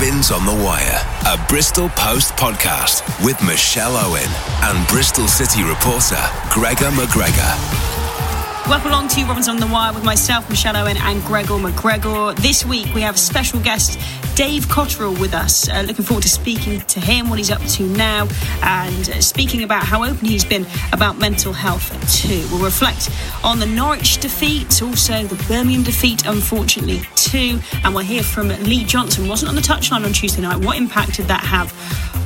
Robins on the Wire, a Bristol Post podcast with Michelle Owen and Bristol City reporter Gregor McGregor. Welcome along to Robins on the Wire with myself, Michelle Owen, and Gregor McGregor. This week we have special guest, Dave Cotterill, with us. Uh, looking forward to speaking to him, what he's up to now, and uh, speaking about how open he's been about mental health too. We'll reflect on the Norwich defeat, also the Birmingham defeat, unfortunately, too, and we'll hear from Lee Johnson. Wasn't on the touchline on Tuesday night. What impact did that have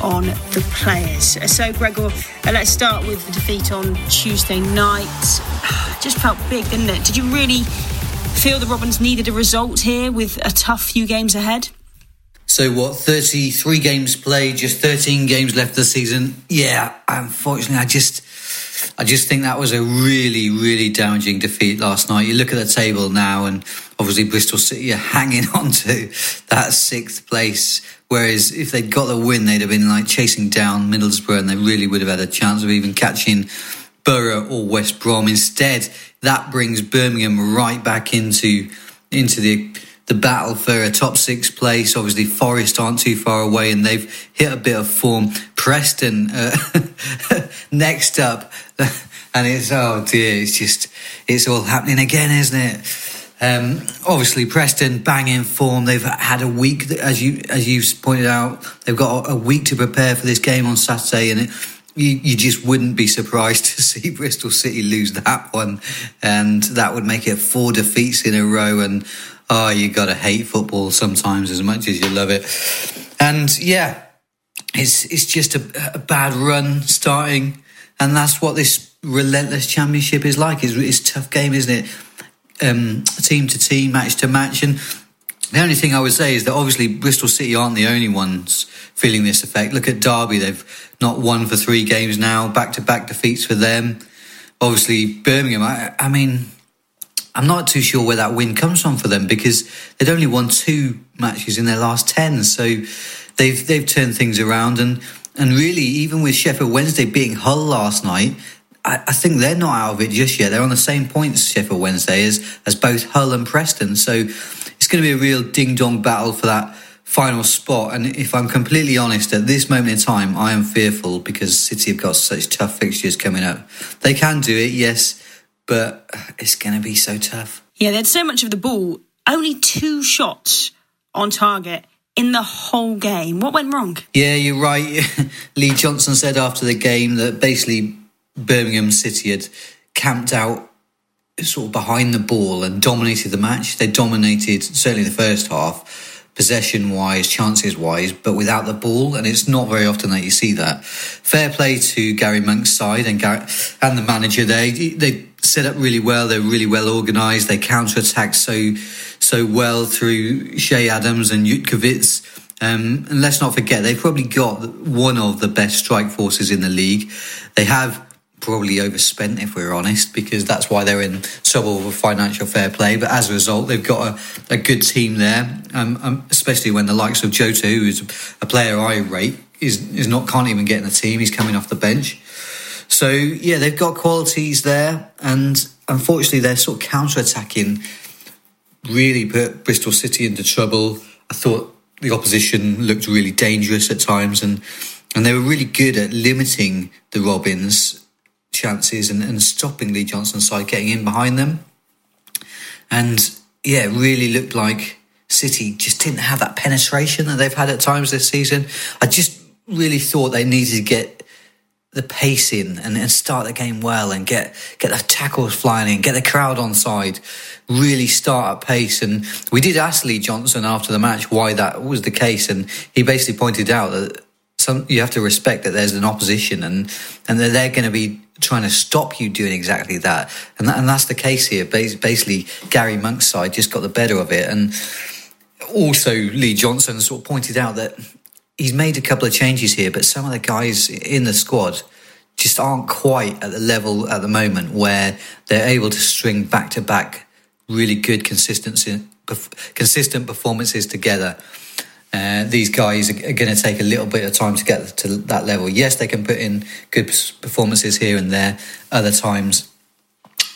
on the players? So, Gregor, uh, let's start with the defeat on Tuesday night. Just felt big, didn't it? Did you really feel the Robins needed a result here with a tough few games ahead? So what? Thirty-three games played, just thirteen games left of the season. Yeah, unfortunately, I just, I just think that was a really, really damaging defeat last night. You look at the table now, and obviously Bristol City are hanging on to that sixth place. Whereas if they'd got the win, they'd have been like chasing down Middlesbrough, and they really would have had a chance of even catching Boro or West Brom. Instead, that brings Birmingham right back into into the the battle for a top six place. Obviously, Forest aren't too far away, and they've hit a bit of form. Preston uh, next up, and it's oh dear, it's just it's all happening again, isn't it? Um, obviously, Preston bang in form. They've had a week, as you as you pointed out, they've got a week to prepare for this game on Saturday, and it you, you just wouldn't be surprised to see Bristol City lose that one, and that would make it four defeats in a row. And oh, you got to hate football sometimes as much as you love it. And yeah, it's it's just a, a bad run starting, and that's what this relentless championship is like. It's, it's tough game, isn't it? Um, team to team, match to match, and the only thing I would say is that obviously Bristol City aren't the only ones feeling this effect. Look at Derby; they've not won for three games now, back to back defeats for them. Obviously, Birmingham. I, I, mean, I'm not too sure where that win comes from for them because they'd only won two matches in their last ten, so they've they've turned things around and and really even with Sheffield Wednesday beating Hull last night. I, I think they're not out of it just yet. They're on the same points, Sheffield Wednesday, as, as both Hull and Preston. So it's going to be a real ding dong battle for that final spot. And if I'm completely honest, at this moment in time, I am fearful because City have got such tough fixtures coming up. They can do it, yes, but it's going to be so tough. Yeah, they had so much of the ball, only two shots on target in the whole game. What went wrong? Yeah, you're right. Lee Johnson said after the game that basically Birmingham City had camped out sort of behind the ball and dominated the match. They dominated certainly the first half possession wise, chances wise, but without the ball. And it's not very often that you see that. Fair play to Gary Monk's side and Gary, and the manager. They they set up really well. They're really well organised. They counter attack so so well through Che Adams and Jutkiewicz. Um, and let's not forget, they've probably got one of the best strike forces in the league. They have probably overspent, if we're honest, because that's why they're in trouble with financial fair play. But as a result, they've got a, a good team there, um, um, especially when the likes of Jota, who is a player I rate, is is not can't even get in the team. He's coming off the bench. So yeah, they've got qualities there, and unfortunately, they're sort of counter attacking. Really put Bristol City into trouble. I thought the opposition looked really dangerous at times, and and they were really good at limiting the Robins chances and, and stopping Lee Johnson's side getting in behind them. And yeah, it really looked like City just didn't have that penetration that they've had at times this season. I just really thought they needed to get the pace in and, and start the game well and get get the tackles flying in, get the crowd on side, really start at pace. And we did ask Lee Johnson after the match why that was the case, and he basically pointed out that some you have to respect that there's an opposition and and that they're going to be trying to stop you doing exactly that. And, that, and that's the case here. Basically, Gary Monk's side just got the better of it. And also Lee Johnson sort of pointed out that he's made a couple of changes here, but some of the guys in the squad just aren't quite at the level at the moment where they're able to string back to back really good consistency, consistent performances together. Uh, these guys are, are going to take a little bit of time to get to that level. Yes, they can put in good performances here and there. Other times,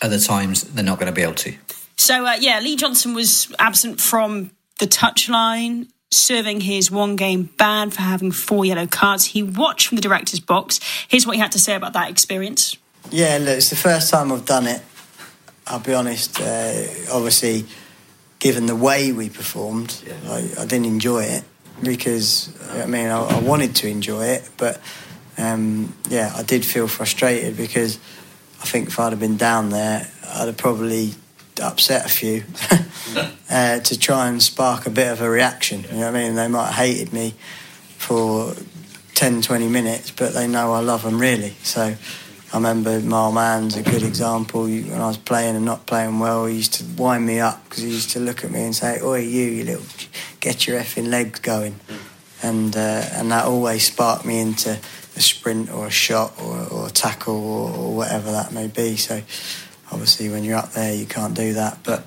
other times they're not going to be able to. So uh, yeah, Lee Johnson was absent from the touchline serving his one game ban for having four yellow cards. He watched from the director's box. Here's what he had to say about that experience. Yeah, look, it's the first time I've done it. I'll be honest. Uh, obviously, given the way we performed, yeah. I, I, didn't enjoy it because I mean I, I wanted to enjoy it, but um, yeah, I did feel frustrated because I think if I'd have been down there, I'd have probably upset a few uh, to try and spark a bit of a reaction. You know what I mean? They might have hated me for 10, 20 minutes, but they know I love them really. So I remember my man's a good example. When I was playing and not playing well, he used to wind me up because he used to look at me and say, "Oi, you, you little, get your effing legs going," and uh, and that always sparked me into a sprint or a shot or, or a tackle or, or whatever that may be. So obviously when you're up there you can't do that but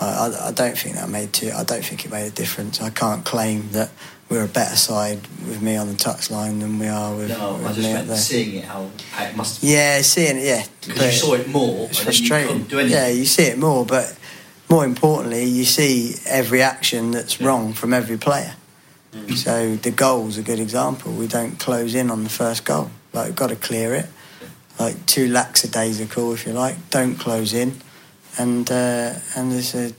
I, I, don't think that made too, I don't think it made a difference I can't claim that we're a better side with me on the touchline than we are with, no, with I just me up there. seeing it how, how it must yeah seeing it yeah. Because you saw it more it's frustrating. you yeah you see it more but more importantly you see every action that's yeah. wrong from every player. Mm. so the goal's a good example. We don't close in on the first goal. Like we've got to clear it. Like too lackadaisical, if you like. Don't close in, and uh, and there's a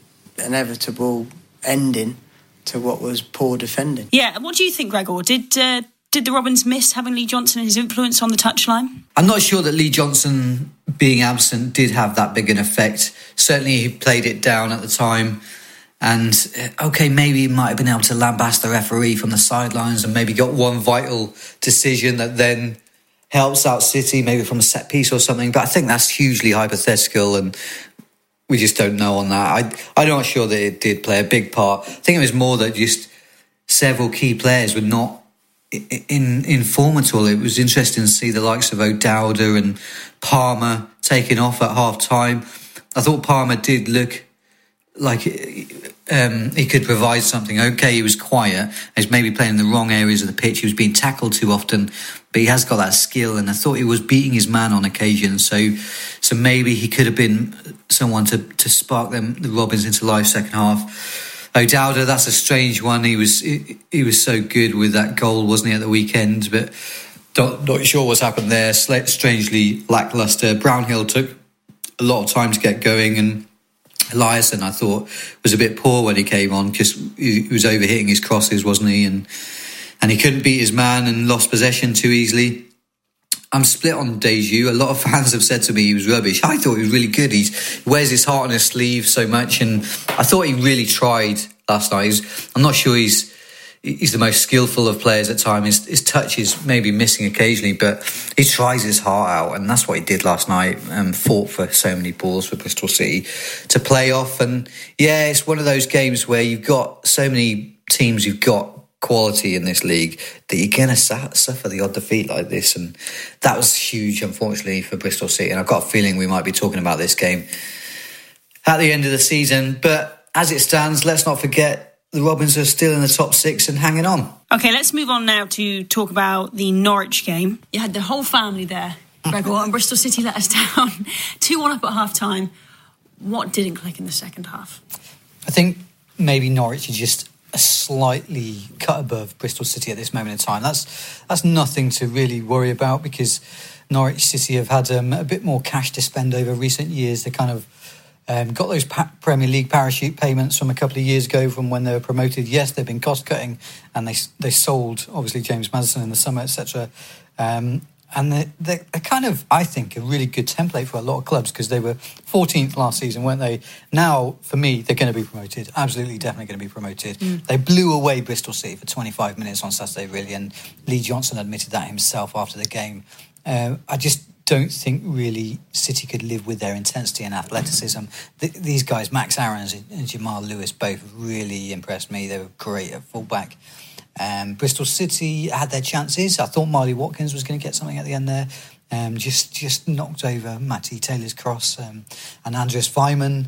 inevitable ending to what was poor defending. Yeah, what do you think, Gregor? Did uh, did the Robins miss having Lee Johnson and his influence on the touchline? I'm not sure that Lee Johnson being absent did have that big an effect. Certainly, he played it down at the time. And uh, okay, maybe he might have been able to lambast the referee from the sidelines and maybe got one vital decision that then helps out City, maybe from a set piece or something. But I think that's hugely hypothetical, and we just don't know on that. I, I'm not sure that it did play a big part. I think it was more that just several key players were not in in form at all. It was interesting to see the likes of O'Dowda and Palmer taking off at half time. I thought Palmer did look like um, he could provide something. Okay, he was quiet. He's maybe playing in the wrong areas of the pitch. He was being tackled too often, but he has got that skill. And I thought he was beating his man on occasion. So, so maybe he could have been someone to to spark them the Robins into life second half. O'Dowda, that's a strange one. He was he, he was so good with that goal, wasn't he, at the weekend? But not, not sure what's happened there. Strangely lackluster. Brownhill took a lot of time to get going and Eliasson, I thought, was a bit poor when he came on because he was overhitting his crosses, wasn't he? And and he couldn't beat his man and lost possession too easily. I'm split on Diedhiou. A lot of fans have said to me he was rubbish. I thought he was really good. he wears his heart on his sleeve so much, and I thought he really tried last night. He's, I'm not sure he's he's the most skillful of players at times. His, his, touch is maybe missing occasionally, but he tries his heart out, and that's what he did last night. And fought for so many balls for Bristol City to play off. And yeah, it's one of those games where you've got so many teams. You've got quality in this league that you're going to suffer the odd defeat like this, and that was huge, unfortunately, for Bristol City. And I've got a feeling we might be talking about this game at the end of the season, but. As it stands, let's not forget the Robins are still in the top six and hanging on. Okay, let's move on now to talk about the Norwich game. You had the whole family there, Gregor, and Bristol City let us down. 2 1 up at half time. What didn't click in the second half? I think maybe Norwich is just a slightly cut above Bristol City at this moment in time. That's that's nothing to really worry about because Norwich City have had um, a bit more cash to spend over recent years. They kind of um, got those pa- Premier League parachute payments from a couple of years ago from when they were promoted. Yes, they've been cost cutting, and they they sold obviously James Maddison in the summer, etc. Um, and they're, they're, kind of, I think, a really good template for a lot of clubs because they were 14th last season, weren't they? Now, for me, they're going to be promoted. Absolutely, definitely going to be promoted. Mm. They blew away Bristol City for 25 minutes on Saturday, really, and Lee Johnson admitted that himself after the game. Uh, I just don't think really City could live with their intensity and athleticism. Th- these guys, Max Aarons and Jamal Lewis, both really impressed me. They were great at fullback. Um, Bristol City had their chances. I thought Marley Watkins was going to get something at the end there. Um, just just knocked over Matty Taylor's cross. Um, and Andreas Weimann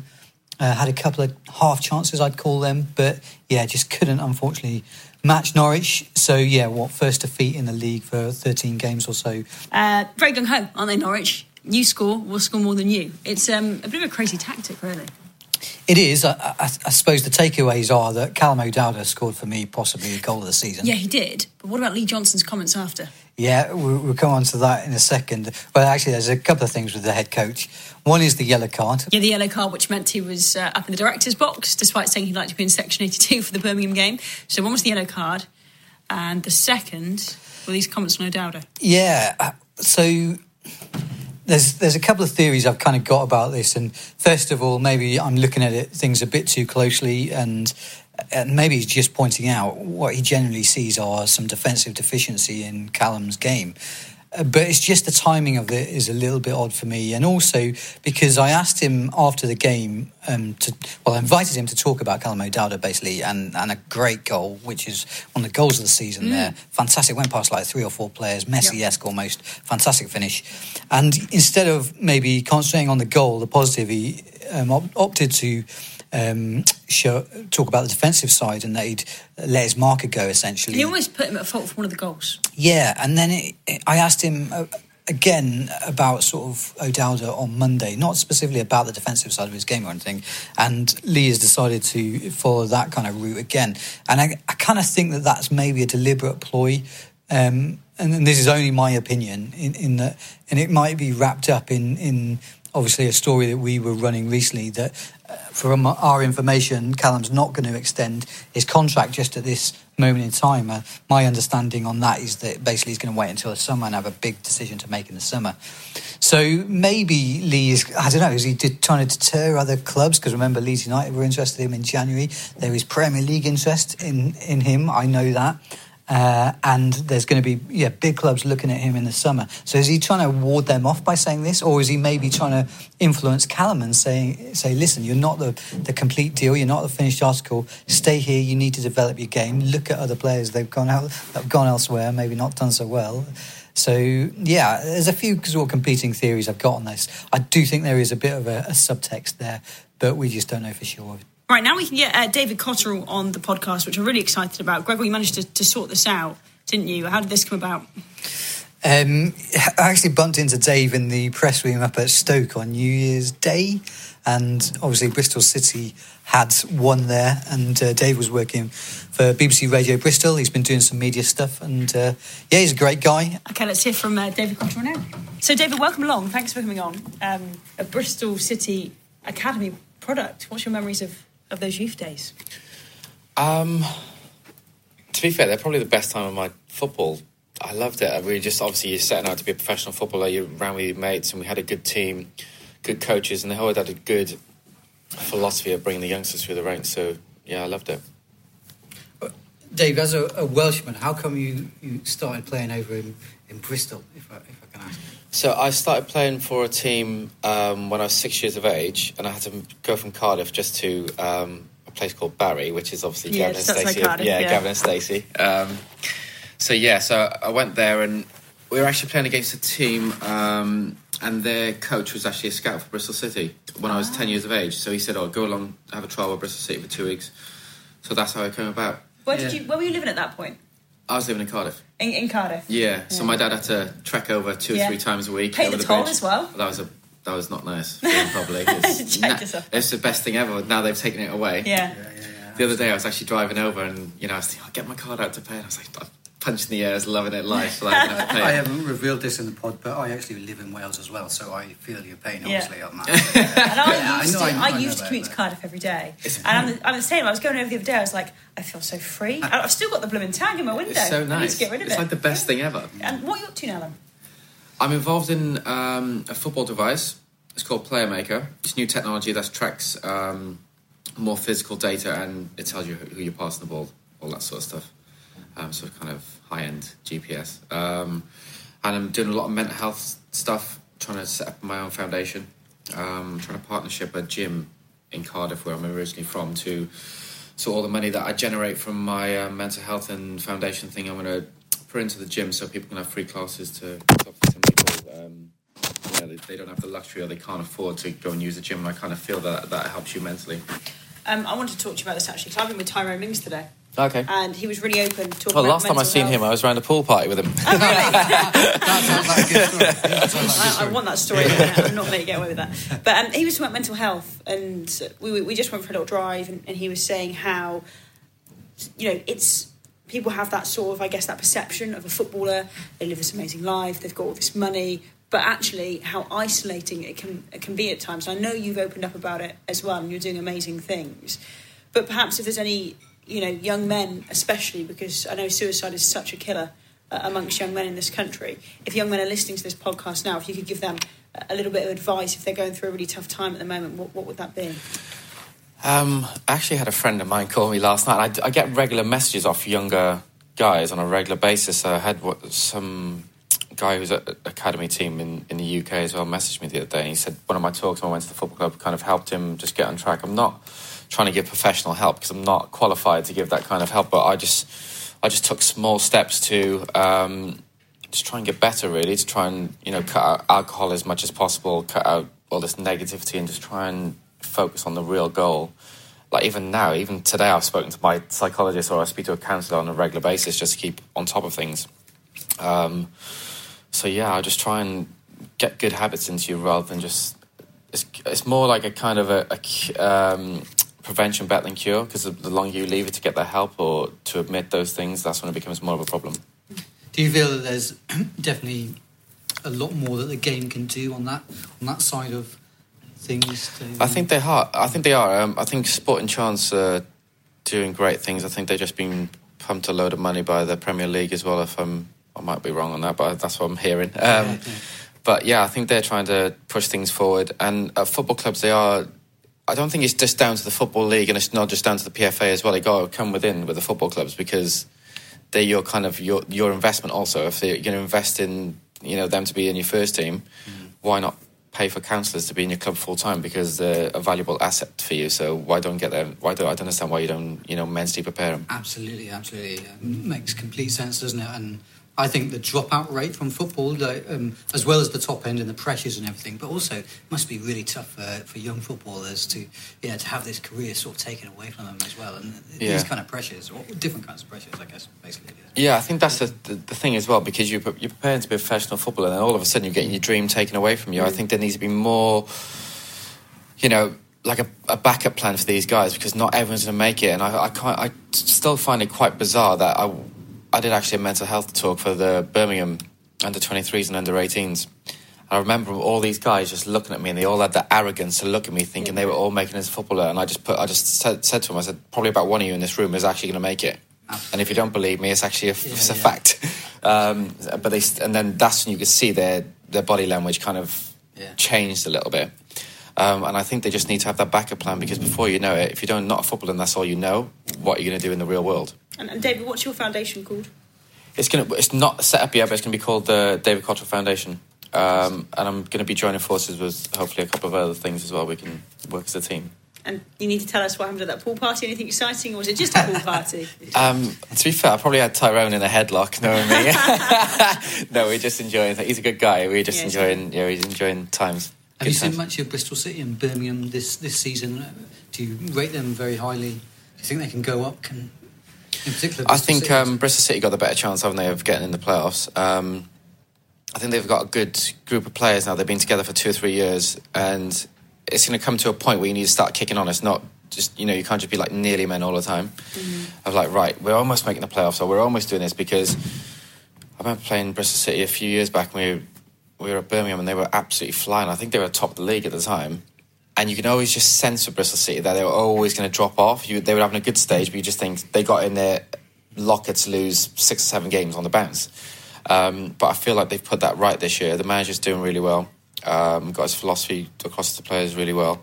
uh, had a couple of half chances, I'd call them. But yeah, just couldn't, unfortunately, match Norwich. So yeah, what, first defeat in the league for 13 games or so. Uh, very gung ho, aren't they, Norwich? You score, we'll score more than you. It's um, a bit of a crazy tactic, really. It is. I, I, I suppose the takeaways are that Callum O'Dowda scored for me possibly the goal of the season. Yeah, he did. But what about Lee Johnson's comments after? Yeah, we'll, we'll come on to that in a second. But actually, there's a couple of things with the head coach. One is the yellow card. Yeah, the yellow card, which meant he was uh, up in the director's box, despite saying he'd like to be in Section 82 for the Birmingham game. So one was the yellow card, and the second were these comments on O'Dowda. Yeah. uh, So there's there's a couple of theories I've kind of got about this, and first of all, maybe I'm looking at it things a bit too closely, and and maybe he's just pointing out what he generally sees are some defensive deficiency in Callum's game. But it's just the timing of it is a little bit odd for me, and also because I asked him after the game um, to, well, I invited him to talk about Callum O'Dowda basically, and, and a great goal, which is one of the goals of the season. There, fantastic, went past like three or four players, Messi-esque almost, fantastic finish. And instead of maybe concentrating on the goal, the positive, he um, op- opted to um, show, talk about the defensive side and that he'd let his marker go essentially. He always put him at fault for one of the goals. Yeah, and then it, it- I asked him uh, again about sort of O'Dowda on Monday, not specifically about the defensive side of his game or anything. And Lee has decided to follow that kind of route again. And I, I kind of think that that's maybe a deliberate ploy. Um, and, and this is only my opinion in, in that, and it might be wrapped up in, in obviously a story that we were running recently that from our information, Callum's not going to extend his contract just at this moment in time. Uh, my understanding on that is that basically he's going to wait until the summer and have a big decision to make in the summer. So maybe Lee is, I don't know, is he trying to deter other clubs? Because remember, Leeds United were interested in him in January. There is Premier League interest in, in him, I know that. Uh, and there's going to be yeah big clubs looking at him in the summer. So is he trying to ward them off by saying this, or is he maybe trying to influence Callum and saying say, listen, you're not the the complete deal, you're not the finished article. Stay here. You need to develop your game. Look at other players they've gone out, have gone elsewhere, maybe not done so well. So yeah, there's a few sort of competing theories I've got on this. I do think there is a bit of a, a subtext there, but we just don't know for sure. Right, now we can get uh, David Cotterill on the podcast, which I'm really excited about. Gregor, you managed to, to sort this out, didn't you? How did this come about? Um, I actually bumped into Dave in the press room up at Stoke on New Year's Day, and obviously Bristol City had won there, and uh, Dave was working for BBC Radio Bristol. He's been doing some media stuff, and uh, yeah, he's a great guy. Okay, let's hear from uh, David Cotterill now. So, David, welcome along. Thanks for coming on. Um, a Bristol City Academy product. What's your memories of, of those youth days? Um, to be fair, they're probably the best time of my football. I loved it. I really just obviously you're setting out to be a professional footballer. You're around with your mates, and we had a good team, good coaches, and they always had a good philosophy of bringing the youngsters through the ranks. So yeah, I loved it. Dave, as a, a Welshman, how come you, you started playing over in, in Bristol, if I, if I can ask? So I started playing for a team um, when I was six years of age, and I had to go from Cardiff just to um, a place called Barry, which is obviously Yeah, Gavin and Stacey. Cardiff, yeah, yeah. Gavin and Stacey. Um, so yeah, so I went there, and we were actually playing against a team, um, and their coach was actually a scout for Bristol City when I was ten years of age. So he said, "Oh, go along, have a trial with Bristol City for two weeks." So that's how it came about. Where did you? Where were you living at that point? I was living in Cardiff. In, in Cardiff. Yeah, so my dad had to trek over two or Yeah. three times a week. Pay over the toll bridge. as well. That was a that was not nice. Feeling probably. It's, Check yourself. it's the best thing ever. Now they've taken it away. Yeah. The other day I was actually driving over and you know I was thinking, I'll get my card out to pay. And I was like, I punched in the air, I loving it life. Like, I have I haven't revealed this in the pod, but I actually live in Wales as well, so I feel your pain, Yeah. obviously, on that. And I Yeah, I used know, to, I know, I, I used to commute to Cardiff every day, and I'm the, I'm the same. I was going over the other day. I was like, I feel so free. I've still got the blooming tag in my window. It's so I need nice. to get rid of it's it. like the best thing ever. And what are you up to now, then? I'm involved in um, a football device. It's called Player Maker. It's new technology that tracks um, more physical data and it tells you who you're passing the ball, all that sort of stuff. Um, so kind of high end GPS. Um, and I'm doing a lot of mental health stuff trying to set up my own foundation. Um, trying to partnership a gym in Cardiff, where I'm originally from, to so all the money that I generate from my uh, mental health and foundation thing, I'm going to put into the gym so people can have free classes to. Some people, um, they, they, don't have the luxury or they can't afford to go and use the gym, and I kind of feel that that helps you mentally. Um, I wanted to talk to you about this actually because I've been with Tyrone Mings today. Okay. And he was really open talking well, about last time I seen health. him, I was around a pool party with him. Oh, really? that sounds like a good story. I, I, want that story. I'm not letting you get away with that. But um, he was talking about mental health, and we, we just went for a little drive, and, and he was saying how, you know, it's people have that sort of, I guess, that perception of a footballer. They live this amazing life. They've got all this money. But actually, how isolating it can it can be at times. I know you've opened up about it as well, and you're doing amazing things. But perhaps if there's any you know, young men especially, because I know suicide is such a killer uh, amongst young men in this country. If young men are listening to this podcast now, if you could give them a little bit of advice if they're going through a really tough time at the moment, what, what would that be? Um, I actually had a friend of mine call me last night. I, I, get regular messages off younger guys on a regular basis. I had what, some guy who's at academy team in, in the UK as well messaged me the other day and he said one of my talks when I went to the football club kind of helped him just get on track. I'm not trying to give professional help because I'm not qualified to give that kind of help. But I just I just took small steps to um, just try and get better. Really, to try and you know cut out alcohol as much as possible, cut out all this negativity, and just try and focus on the real goal. Like even now, even today, I've spoken to my psychologist or I speak to a counsellor on a regular basis just to keep on top of things. Um, so yeah, I just try and get good habits into you rather than just. It's, it's more like a kind of a, a um, prevention better than cure because the longer you leave it to get that help or to admit those things, that's when it becomes more of a problem. Do you feel that there's definitely a lot more that the game can do on that on that side of things? To, I think they are. I think they are. Um, I think Sporting Chance are doing great things. I think they've just been pumped a load of money by the Premier League as well. If I'm, I might be wrong on that, but that's what I'm hearing. Um, yeah, yeah. But yeah, I think they're trying to push things forward. And at football clubs, they are I don't think it's just down to the football league, and it's not just down to the PFA as well. They got to come within with the football clubs because they're your kind of your your investment. Also, if you're going to invest in you know them to be in your first team, mm. why not pay for counsellors to be in your club full time because they're a valuable asset for you. So why don't get them? Why do I don't understand why you don't you know mentally prepare them? Absolutely, absolutely, it makes complete sense, doesn't it? And I think the dropout rate from football, um, as well as the top end and the pressures and everything, but also must be really tough for, for young footballers to you know, to have this career sort of taken away from them as well. And yeah. these kind of pressures, or different kinds of pressures, I guess, basically. Yeah, I think that's the, the, the thing as well, because you, you're preparing to be a professional footballer, and then all of a sudden you're getting your dream taken away from you. Mm. I think there needs to be more, you know, like a, a, backup plan for these guys because not everyone's going to make it. And I, I, can't, I still find it quite bizarre that I I did actually a mental health talk for the Birmingham under 23s and under 18s. I remember all these guys just looking at me, and they all had that arrogance to look at me, thinking they were all making as a footballer. And I just put, I just said, said to them, I said, probably about one of you in this room is actually going to make it. Absolutely. And if you don't believe me, it's actually a, yeah, it's a yeah. fact. Um, but they, and then that's when you could see their their body language kind of yeah. changed a little bit. Um, and I think they just need to have that backup plan because before you know it, if you don't not a footballer and that's all you know, what are you going to do in the real world? And, and, David, what's your foundation called? It's going to. It's not set up yet, but it's going to be called the David Cotterill Foundation. Um, and I'm going to be joining forces with hopefully a couple of other things as well. We can work as a team. And you need to tell us what happened at that pool party. Anything exciting, or was it just a pool party? um, to be fair, I probably had Tyrone in a headlock, knowing me. no, we're just enjoying. He's a good guy. We're just yeah, enjoying. Yeah, he's enjoying times. Have you times. seen much of Bristol City and Birmingham this this season? Do you rate them very highly? Do you think they can go up? Can in particular? Bristol I think um, Bristol City got the better chance, haven't they, of getting in the playoffs? Um, I think they've got a good group of players now. They've been together for two or three years, and it's going to come to a point where you need to start kicking on. It's not just you know you can't just be like nearly men all the time. Mm-hmm. Of like right, we're almost making the playoffs, or we're almost doing this because I remember playing Bristol City a few years back. And we we were at Birmingham and they were absolutely flying. I think they were top of the league at the time. And you can always just sense with Bristol City that they were always going to drop off. You, they were having a good stage, but you just think they got in their locker to lose six or seven games on the bounce. Um, but I feel like they've put that right this year. The manager's doing really well. Um, got his philosophy across to the players really well,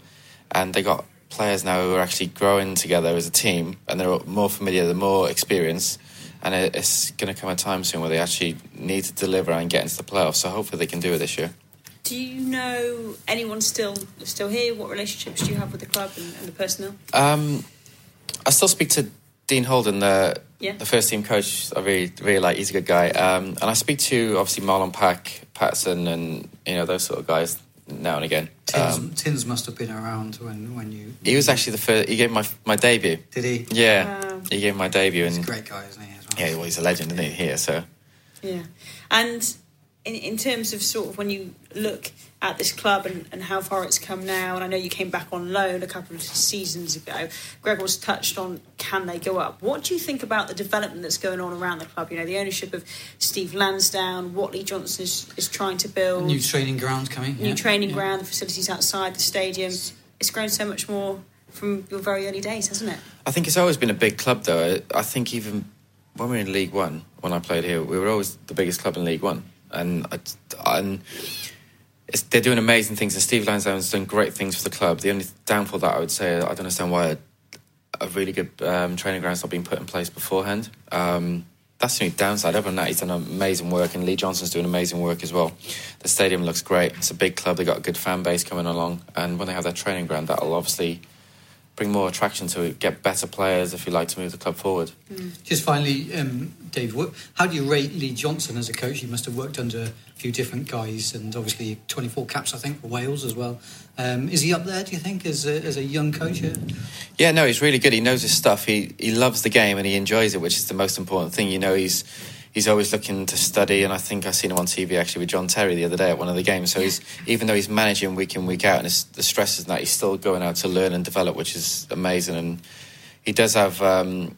and they got players now who are actually growing together as a team, and they're more familiar, they're more experienced, and it's going to come a time soon where they actually need to deliver and get into the playoffs. So hopefully they can do it this year. Do you know anyone still still here? What relationships do you have with the club and, and the personnel? Um, I still speak to Dean Holden, the Yeah. the first team coach. I really really like. He's a good guy. Um, and I speak to obviously Marlon Pack, Paterson, and you know those sort of guys now and again. Tins, Um, Tins must have been around when, when you. he was actually the first. He gave my my debut. Did he? Yeah, Wow. he gave my debut, He's a and great guy, isn't he? As well? yeah, well, he's a legend, isn't he? Here, so uh, Yeah, and in, in terms of sort of when you look at this club and, and how far it's come now, and I know you came back on loan a couple of seasons ago. Greg was touched on can they go up? What do you think about the development that's going on around the club? You know, the ownership of Steve Lansdown, what Lee Johnson is, is trying to build, New training ground coming. new yeah. training Yeah. ground, the facilities outside the stadium. It's grown so much more from your very early days, hasn't it? I think it's always been a big club, though. I, I think even when we were in League One, when I played here, we were always the biggest club in League One, and I, and they're doing amazing things. And Steve Lansdown's done great things for the club. The only downfall that I would say, I don't understand why a, a really good um, training ground's not been put in place beforehand. Um, that's the only downside. Other than that, he's done amazing work, and Lee Johnson's doing amazing work as well. The stadium looks great. It's a big club. They've got a good fan base coming along, and when they have their training ground, that'll obviously bring more attraction to it, get better players if you like to move the club forward. Just finally, um, Dave, what, how do you rate Lee Johnson as a coach? He must have worked under a few different guys and obviously 24 caps, I think, for Wales as well. Um, is he up there, do you think, as a, as a young coach? here? Yeah, no, he's really good. He knows his stuff. He he loves the game and he enjoys it, which is the most important thing. You know, he's he's always looking to study, and I think I seen him on TV actually with John Terry the other day at one of the games. So he's even though he's managing week in week out, and the stress is that he's still going out to learn and develop, which is amazing. And he does have. Um,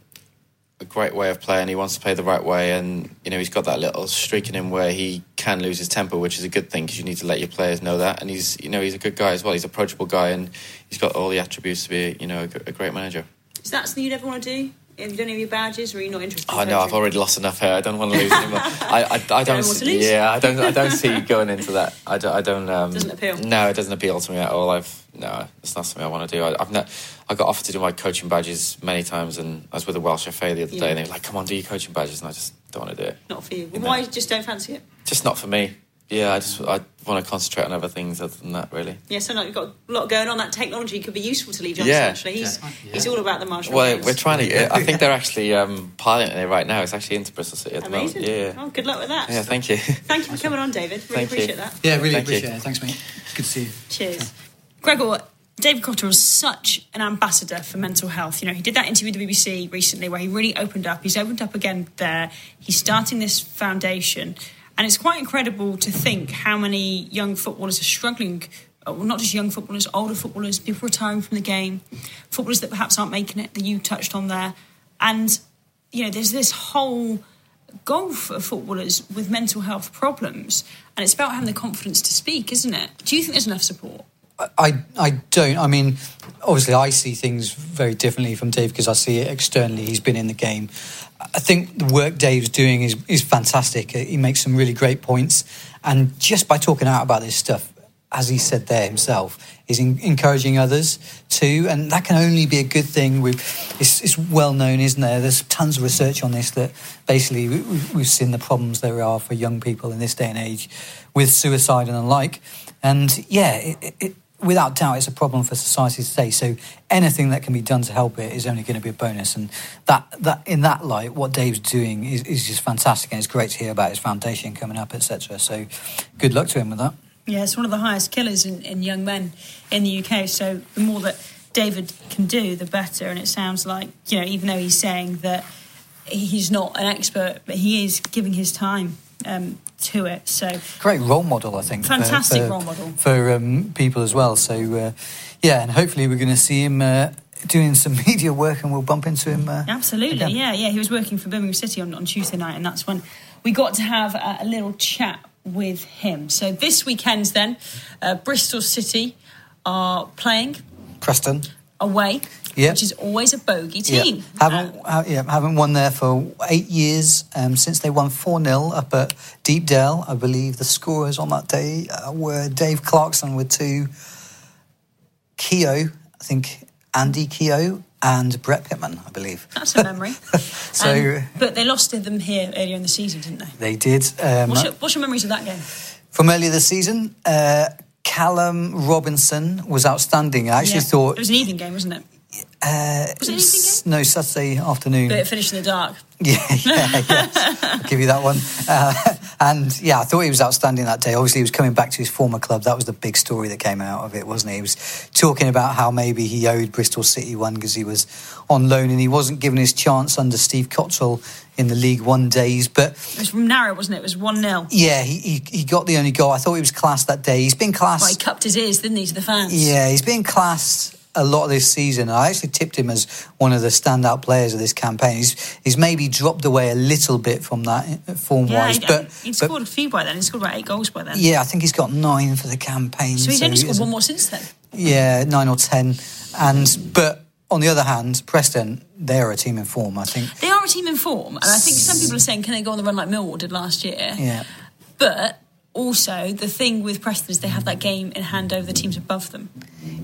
a great way of playing. He wants to play the right way, and you know he's got that little streak in him where he can lose his temper, which is a good thing because you need to let your players know that. And he's you know he's a good guy as well. He's approachable guy, and he's got all the attributes to be you know a, a great manager. Is that something you'd ever want to do? Have you done any of your badges, or are you not interested? in Oh no, I've already lost enough hair. I don't want to lose anymore. I, I, I don't. see- lose. Yeah, I don't. I don't see you going into that. I don't. I don't um, Doesn't appeal? No, it doesn't appeal to me at all. I've no, it's not something I want to do. I, I've not. I got offered to do my coaching badges many times, and I was with a Welsh FA the other Yeah. day, and they were like, "Come on, do your coaching badges," and I just don't want to do it. Not for you. No. Why just don't fancy it? Just not for me. Yeah, I just I want to concentrate on other things other than that. Really. Yeah, so like you've got a lot going on. That technology could be useful to Lee Johnson. Yeah. actually, he's he's all about the martial Well, arts. we're trying to. I think they're actually um, piloting it right now. It's actually into Bristol City at the Amazing. moment. Yeah. Oh, good luck with that. Yeah. Thank you. Thank you for coming on, David. Really Thank you. appreciate that. Yeah, really Thank you. appreciate it. Thanks, mate. Good to see you. Cheers. Gregor, David Cotterill was such an ambassador for mental health. You know, he did that interview with the BBC recently where he really opened up. He's opened up again there. He's starting this foundation. And it's quite incredible to think how many young footballers are struggling. uh, Well, not just young footballers, older footballers, people retiring from the game, footballers that perhaps aren't making it, that you touched on there. And, you know, there's this whole gulf of footballers with mental health problems. And it's about having the confidence to speak, isn't it? Do you think there's enough support? I, I don't. I mean, obviously, I see things very differently from Dave because I see it externally. He's been in the game. I think the work Dave's doing is, is fantastic. Uh, he makes some really great points. And just by talking out about this stuff, as he said there himself, is in, encouraging others too. And that can only be a good thing. We've, it's, it's well known, isn't there? There's tons of research on this that basically we- we've, seen the problems there are for young people in this day and age with suicide and the like. And yeah, it, without doubt, it's a problem for society today. So anything that can be done to help it is only going to be a bonus. And that, that in that light, what Dave's doing is, is just fantastic, and it's great to hear about his foundation coming up, etc. So good luck to him with that. Yeah, it's one of the highest killers in, in young men in the UK. So the more that David can do, the better. And it sounds like, you know, even though he's saying that he's not an expert, but he is giving his time um, to it. So Great role model, I think. for- Fantastic for, role model. for um, people as well. So uh, yeah, and hopefully we're going to see him uh, doing some media work, and we'll bump into him. Uh, Absolutely, again. yeah, yeah. He was working for Birmingham City on, on Tuesday night, and that's when we got to have a, a little chat with him. So this weekend, then, uh, Bristol City are playing Preston. away, Yeah. which is always a bogey team. Haven't ha- yeah, haven't won there for eight years um, since they won four 0 up at Deepdale. I believe the scorers on that day uh, were Dave Clarkson with two, Keogh, I think Andy Keogh and Brett Pitman, I believe. That's a memory. So Um, but they lost to them here earlier in the season, didn't they? they did. Um, What's your, what's your memories of that game? From earlier this season, uh, Callum Robinson was outstanding. I actually Yeah. thought it was an even game, wasn't it? Uh, Was it an evening game? no Saturday afternoon. But it finished in the dark. Yeah, yeah, yes. I'll give you that one. Uh, and yeah, I thought he was outstanding that day. Obviously, he was coming back to his former club. That was the big story that came out of it, wasn't it? He was talking about how maybe he owed Bristol City one because he was on loan and he wasn't given his chance under Steve Cotterill in the League One days. But It was from narrow, wasn't it? It was 1 0. yeah, he, he, he got the only goal. I thought he was classed that day. He's been classed. Well, he cupped his ears, didn't he, to the fans? Yeah, he's been classed a lot of this season. I actually tipped him as one of the standout players of this campaign. He's he's maybe dropped away a little bit from that eh, form Yeah, wise, he'd, but, he'd scored a few by then. He scored about eight goals by then. yeah, I think he's got nine for the campaign. So he's only scored one more since then. Yeah, nine or ten, and but. On the other hand, Preston, they're a team in form, I think. They are a team in form, and I think some people are saying, can they go on the run like Millwall did last year? Yeah. But also, the thing with Preston is they have that game in hand over the teams above them.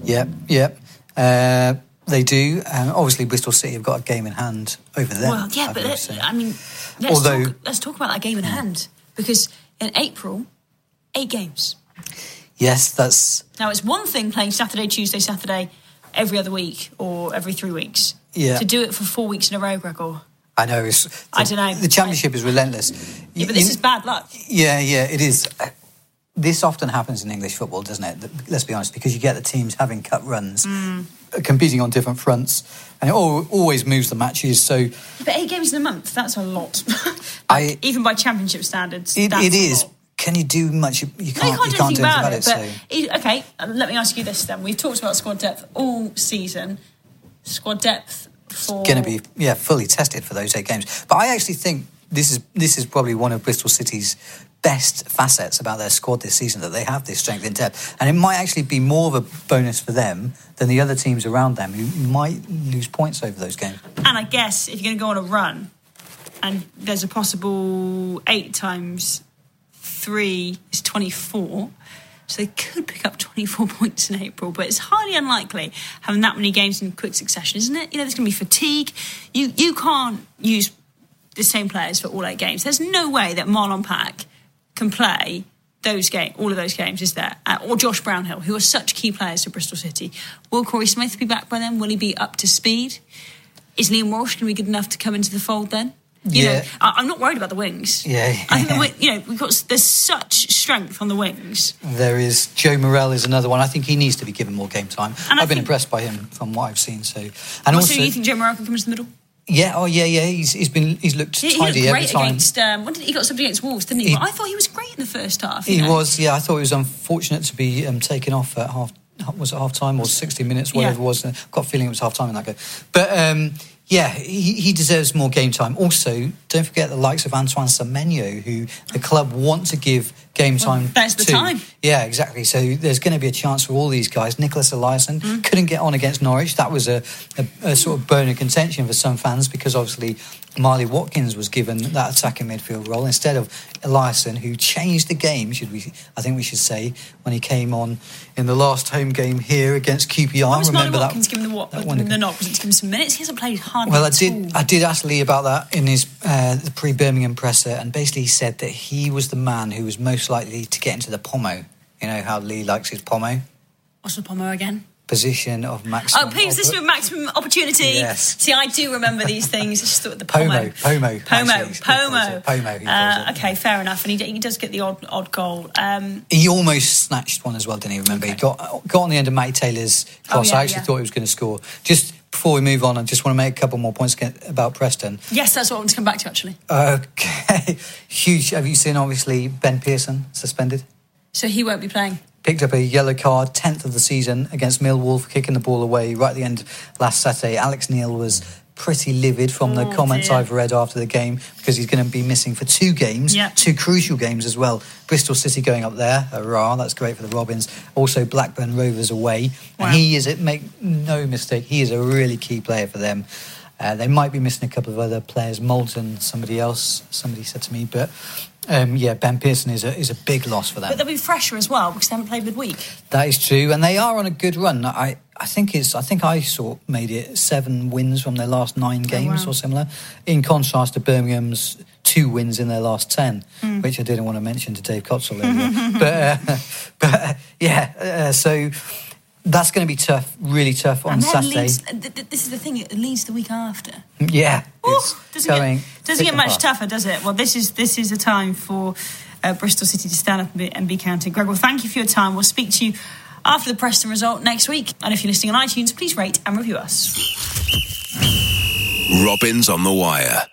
Yep, yep. Uh, they do. Um, obviously, Bristol City have got a game in hand over them. well, yeah, I've but let. I mean, let's, Although- talk, let's talk about that game in hand because in April, eight games. yes, that's Now, it's one thing playing Saturday, Tuesday, Saturday every other week or every three weeks. Yeah. To do it for four weeks in a row, Gregor. I know. It's, I dunno. The championship is relentless. Yeah, but this is bad luck. Yeah, yeah, it is. This often happens in English football, doesn't it? Let's be honest, because you get the teams having cut runs, Mm. uh, competing on different fronts, and it always moves the matches. So But eight games in a month, that's a lot. I- Even by championship standards, it, it lot. Can you do much? You No, you can't. can't do anything about, it. so. But it- okay, uh, let me ask you this then. We've talked about squad depth all season. Squad depth for going to be yeah fully tested for those eight games. But I actually think this is this is probably one of Bristol City's best facets about their squad this season that they have this strength in depth, and it might actually be more of a bonus for them than the other teams around them who might lose points over those games. And I guess if you're going to go on a run, and there's a possible eight times three is 24. So they could pick up 24 points in April, but it's highly unlikely having that many games in quick succession, isn't it? You know, there's going to be fatigue. You you can't use the same players for all eight games. There's no way that Marlon Pack can play those game, all of those games, is there? Uh, or Josh Brownhill, who are such key players to Bristol City. Will Korey Smith be back by then? Will he be up to speed? Is Liam Walsh going to be good enough to come into the fold then? You Yeah. know, I, I'm not worried about the wings. Yeah. I think the, you know we've got there's such strength on the wings. There is Joe Morrell is another one. I think he needs to be given more game time. And I've been impressed by him from what I've seen. So, and also, so you think Joe Morrell can come into the middle? Yeah, oh yeah, yeah, he's he's been he's looked He, he tidy looked every great time. against. Um, when did he got something against Wolves, didn't he? He- I thought he was great in the first half. He know. was, yeah. I thought it was unfortunate to be um, taken off at half. Was it half time or sixty minutes, whatever Yeah. it was? I've got a feeling it was half time in that game. But um, yeah, he, he deserves more game time. Also, don't forget the likes of Antoine Semenyo, who the club want to give game time. there's the to. time. Yeah, exactly. So there's going to be a chance for all these guys. Nicholas Eliasson Mm. couldn't get on against Norwich. That was a, a, a sort of bone of contention for some fans because obviously Marley Watkins was given that attacking midfield role instead of Eliasson, who changed the game. Should we? I think we should say when he came on in the last home game here against QPR. Why was Remember Watkins that? given the, what, that the, knock? Was it to give him some minutes? He hasn't played hardly well, I did. all. I did ask Lee about that in his uh, the pre Birmingham presser, and basically he said that he was the man who was most likely to get into the pomo. You know how Lee likes his pomo What's the Pomo again? Position of maximum. Oh, this op- maximum opportunity. Yes. See, I do remember these things. I just thought the Pomo, Pomo. Pomo, Pomo. actually, he calls Pomo. Uh, okay, fair enough. And he, he does get the odd odd goal. Um, He almost snatched one as well, didn't he? Remember, he got got on the end of Matty Taylor's cross. Oh, yeah, I actually yeah. thought he was going to score. Just before we move on, I just want to make a couple more points about Preston. yes, that's what I want to come back to, actually. Okay, huge. Have you seen? Obviously, Ben Pearson suspended. So he won't be playing. Picked up a yellow card, 10th of the season against Millwall for kicking the ball away right at the end last Saturday. Alex Neil was pretty livid from the Oh, comments dear. I've read after the game because he's going to be missing for two games, Yeah. two crucial games as well. Bristol City going up there, hurrah, that's great for the Robins. Also, Blackburn Rovers away. Wow. And he is, it make no mistake, he is a really key player for them. Uh, they might be missing a couple of other players, Moulton, somebody else, somebody said to me, but Um, yeah, Ben Pearson is a is a big loss for them. But they'll be fresher as well because they haven't played midweek. That is true, and they are on a good run. I, I think it's I think I saw made it seven wins from their last nine games wow. or similar. In contrast to Birmingham's two wins in their last ten, Mm. which I didn't want to mention to Dave Cotterill earlier. but uh, but uh, yeah, uh, so that's going to be tough, really tough on and Saturday. Leeds, th- th- this is the thing, it Leeds the week after. Yeah, Ooh, doesn't going get, doesn't get much fast. tougher, does it? Well, this is this is a time for uh, Bristol City to stand up and be, and be counted. Greg, well, thank you for your time. We'll speak to you after the Preston result next week. And if you're listening on iTunes, please rate and review us. Robins on the Wire.